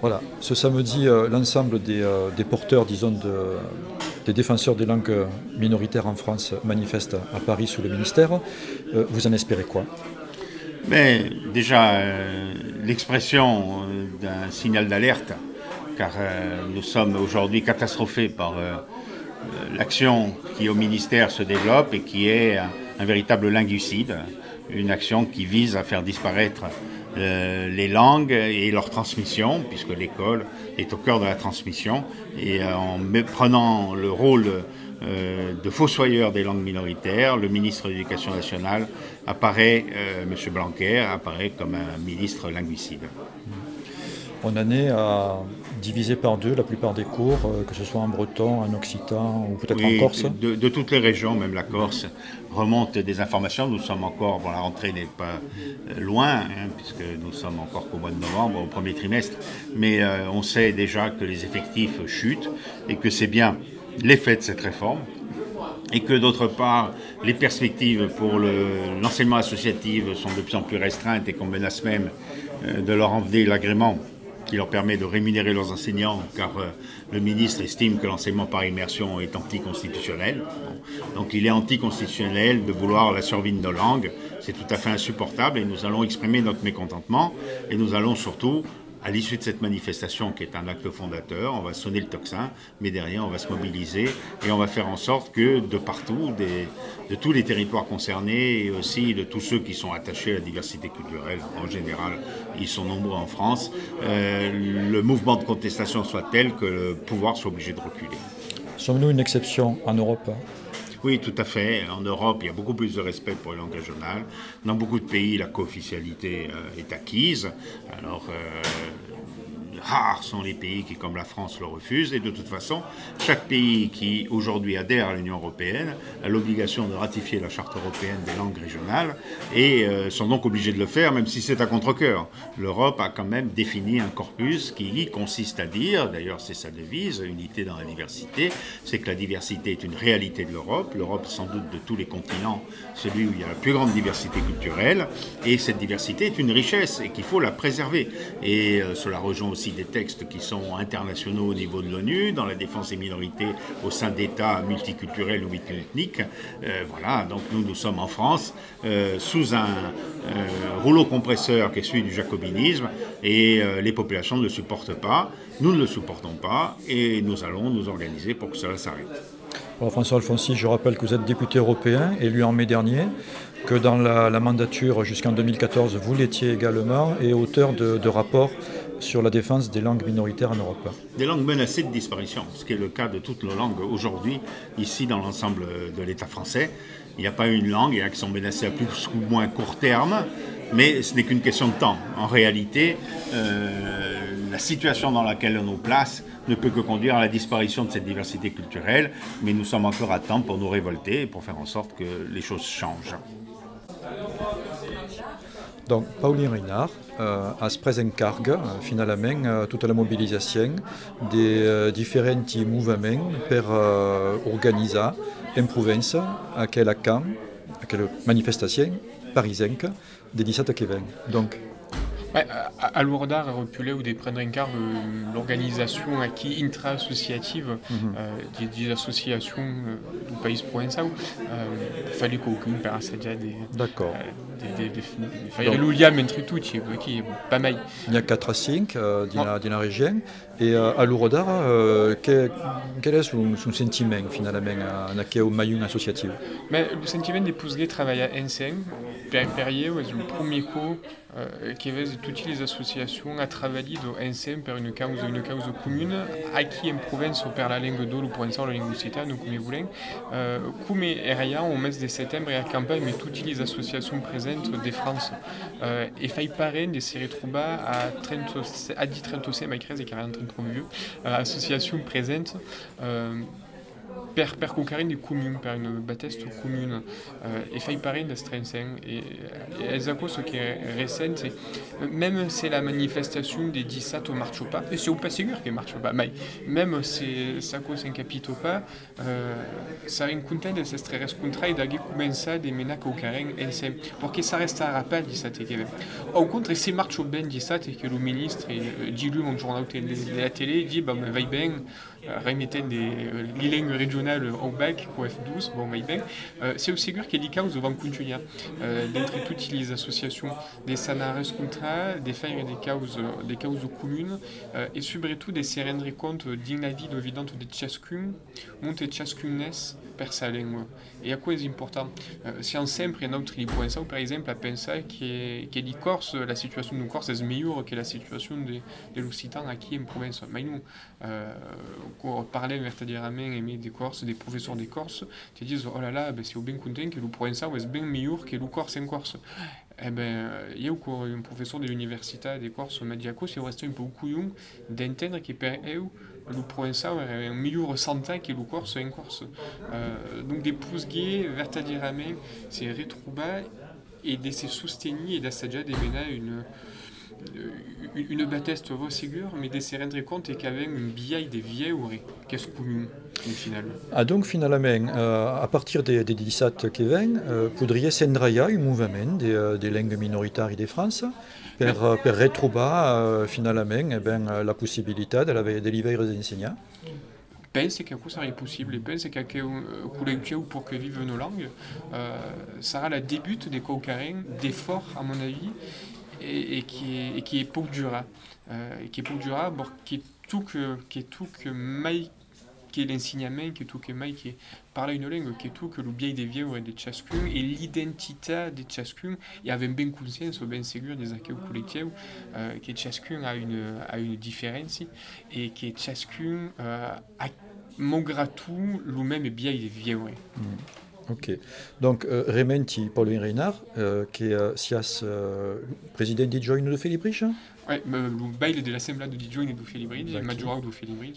Voilà, ce samedi, euh, l'ensemble des, euh, des porteurs, disons, de, des défenseurs des langues minoritaires en France manifestent à Paris sous le ministère. Euh, vous en espérez quoi? Mais déjà, euh, l'expression d'un signal d'alerte, car nous sommes aujourd'hui catastrophés par l'action qui au ministère se développe et qui est un véritable linguicide, une action qui vise à faire disparaître euh, les langues et leur transmission, puisque l'école est au cœur de la transmission, et euh, en prenant le rôle euh, de fossoyeur des langues minoritaires, le ministre de l'Éducation nationale apparaît, M. Blanquer, apparaît comme un ministre linguicide. On en est à diviser par deux la plupart des cours, euh, que ce soit en breton, en occitan ou peut-être Oui, en corse. de, de toutes les régions, même la Corse, remontent des informations. Nous sommes encore, bon, la rentrée n'est pas euh, loin, hein, puisque nous sommes encore qu'au mois de novembre, au premier trimestre, mais euh, on sait déjà que les effectifs chutent et que c'est bien l'effet de cette réforme. Et que d'autre part, les perspectives pour le- l'enseignement associatif sont de plus en plus restreintes et qu'on menace même euh, de leur enlever l'agrément qui leur permet de rémunérer leurs enseignants, car euh, le ministre estime que l'enseignement par immersion est anticonstitutionnel. Donc il est anticonstitutionnel de vouloir la survie de nos langues. C'est tout à fait insupportable et nous allons exprimer notre mécontentement et nous allons surtout à l'issue de cette manifestation, qui est un acte fondateur, on va sonner le tocsin, mais derrière, on va se mobiliser et on va faire en sorte que de partout, de tous les territoires concernés et aussi de tous ceux qui sont attachés à la diversité culturelle en général, ils sont nombreux en France, euh, le mouvement de contestation soit tel que le pouvoir soit obligé de reculer. Sommes-nous une exception en Europe? Oui, tout à fait. En Europe, il y a beaucoup plus de respect pour les langues régionales. Dans beaucoup de pays, la co-officialité euh, est acquise. Alors, euh, rares sont les pays qui, comme la France, le refusent. Et de toute façon, chaque pays qui aujourd'hui adhère à l'Union européenne a l'obligation de ratifier la Charte européenne des langues régionales et euh, sont donc obligés de le faire, même si c'est à contre-cœur. L'Europe a quand même défini un corpus qui consiste à dire, d'ailleurs c'est sa devise, unité dans la diversité, c'est que la diversité est une réalité de l'Europe. L'Europe, sans doute de tous les continents, celui où il y a la plus grande diversité culturelle. Et cette diversité est une richesse et qu'il faut la préserver. Et euh, cela rejoint aussi des textes qui sont internationaux au niveau de l'ONU, dans la défense des minorités au sein d'États multiculturels ou multiethniques. Euh, voilà, donc nous, nous sommes en France euh, sous un rouleau compresseur qui est celui du jacobinisme et les populations ne le supportent pas. Nous ne le supportons pas et nous allons nous organiser pour que cela s'arrête. Alors, François Alfonsi, je rappelle que vous êtes député européen, élu en mai dernier, que dans la, mandature jusqu'en 2014, vous l'étiez également, et auteur de, rapports sur la défense des langues minoritaires en Europe. Des langues menacées de disparition, ce qui est le cas de toutes nos langues aujourd'hui, ici dans l'ensemble de l'État français. Il n'y a pas une langue, il y a qui sont menacées à plus ou moins court terme, mais ce n'est qu'une question de temps. En réalité, euh, la situation dans laquelle on nous place ne peut que conduire à la disparition de cette diversité culturelle, mais nous sommes encore à temps pour nous révolter et pour faire en sorte que les choses changent. Donc, Pauline Reinhardt euh, a presencarga, euh, finalment, euh, toute la mobilisation des euh, différents mouvements per euh, organizar en province aquella camp, aquella manifestation parisenca de 17 que ven. Donc, Ouais, à, à Lourdar et Repulé ou des quart euh, l'organisation qui intra-associative euh, des, des associations euh, du pays provençal euh, il fallait qu'aucune passe déjà des d'accord. des, des, des, des, entre tutti qui est pas mal. Il y a 4 à 5 euh, dans, la, région. Et euh, à Lourdar, euh, que, quel est son, son sentiment finalement en aquel maillon associatif? Mais le sentiment des pousseries travailler ensemble per Perrier le premier coup qui avait toutes les associations à travailler ensemble pour une cause une cause commune. À qui en province per la langue d'eau pour l'instant la langue occitane comme vous voulez euh, comme RIA au mes de septembre et à campagne mais toutes les associations présentes de France. Euh, et faille pareil des séries trouba à 30 à 10 36 et 40 30 vieux euh, associations présentes. Euh, per, per des communes, per une batteste commune. Euh, et fait pareil de Strensen. C'est même c'est la manifestation des 17 au marche pas, et c'est pas sûr qu'il marche pas, même un capito pas, euh, ça une content de cette rescontra d'agir commencer des menaces au carré ensemble, pour que ça reste à rappel 17 que au contraire c'est marche bien 17 et que le ministre dit lui télé dit bah remetent des euh, lignes régionales au bac, au F12, bon, euh, c'est aussi sûr qu'il y a des cas où on va continuer. Euh, d'entre toutes les associations des sanares contra, des faire des causes, des causes communes, et surtout des se rendre compte d'une vie évidente de chacun, monte chacun per sa langue. Et à quoi est important? Si on sempre un autre ça, par exemple, à penser que, que les Corse, la situation de Corse est meilleure que la situation des de l'Occitan qui en province. Mais nous, euh, on parlait verdaderamente et des des professeurs des Corses, qui disent oh là là, ben, c'est bien content que le provençal est bien meilleur que le Corse en Corse? Eh ben, il y a un professeur de l'université des Corses, Madiaco, c'est resté un peu beaucoup d'entendre que per eux, le provençal est un meilleur santé que le Corse en Corse? Euh, donc des pouces gays, c'est retrouver et de se soutenir et d'assagger des une une batteste va ségur, mais de se rendre compte qu'avec une biaille des vieilles qu'est-ce commun finalement. Ah donc finalement, euh, à partir des, des 17 qui viennent, euh, poudriez s'endraya un mouvement des, euh, des langues minoritaires de France. Pour, euh, pour retrouver euh, finalement eh ben, la possibilité de la délivrer aux enseignants. Pense que ça est possible et pense que collectif pour que vivent nos langues. Ça sera la début des cocarins d'efforts à mon avis et qui est pour durer euh, et qui est pour durer bon qui tout que qui est tout que mai qui est l'enseignement qui tout que mai qui parle une langue qui est tout que l'oubli des vieux et des chascun et l'identité des chascun il y avait bien conscience bien sûr des acteurs collectifs qui chascun a une a une différence et qui chascun a malgré tout lui-même est bien euh, vieux mm. Ok. Donc, euh, Rementi, Pauline Reinard, euh, qui est euh, SIAS, euh, président de Join de Felibrich Oui, le bail de l'Assemblée de Join de Felibrich, okay. Majora de Felibrich.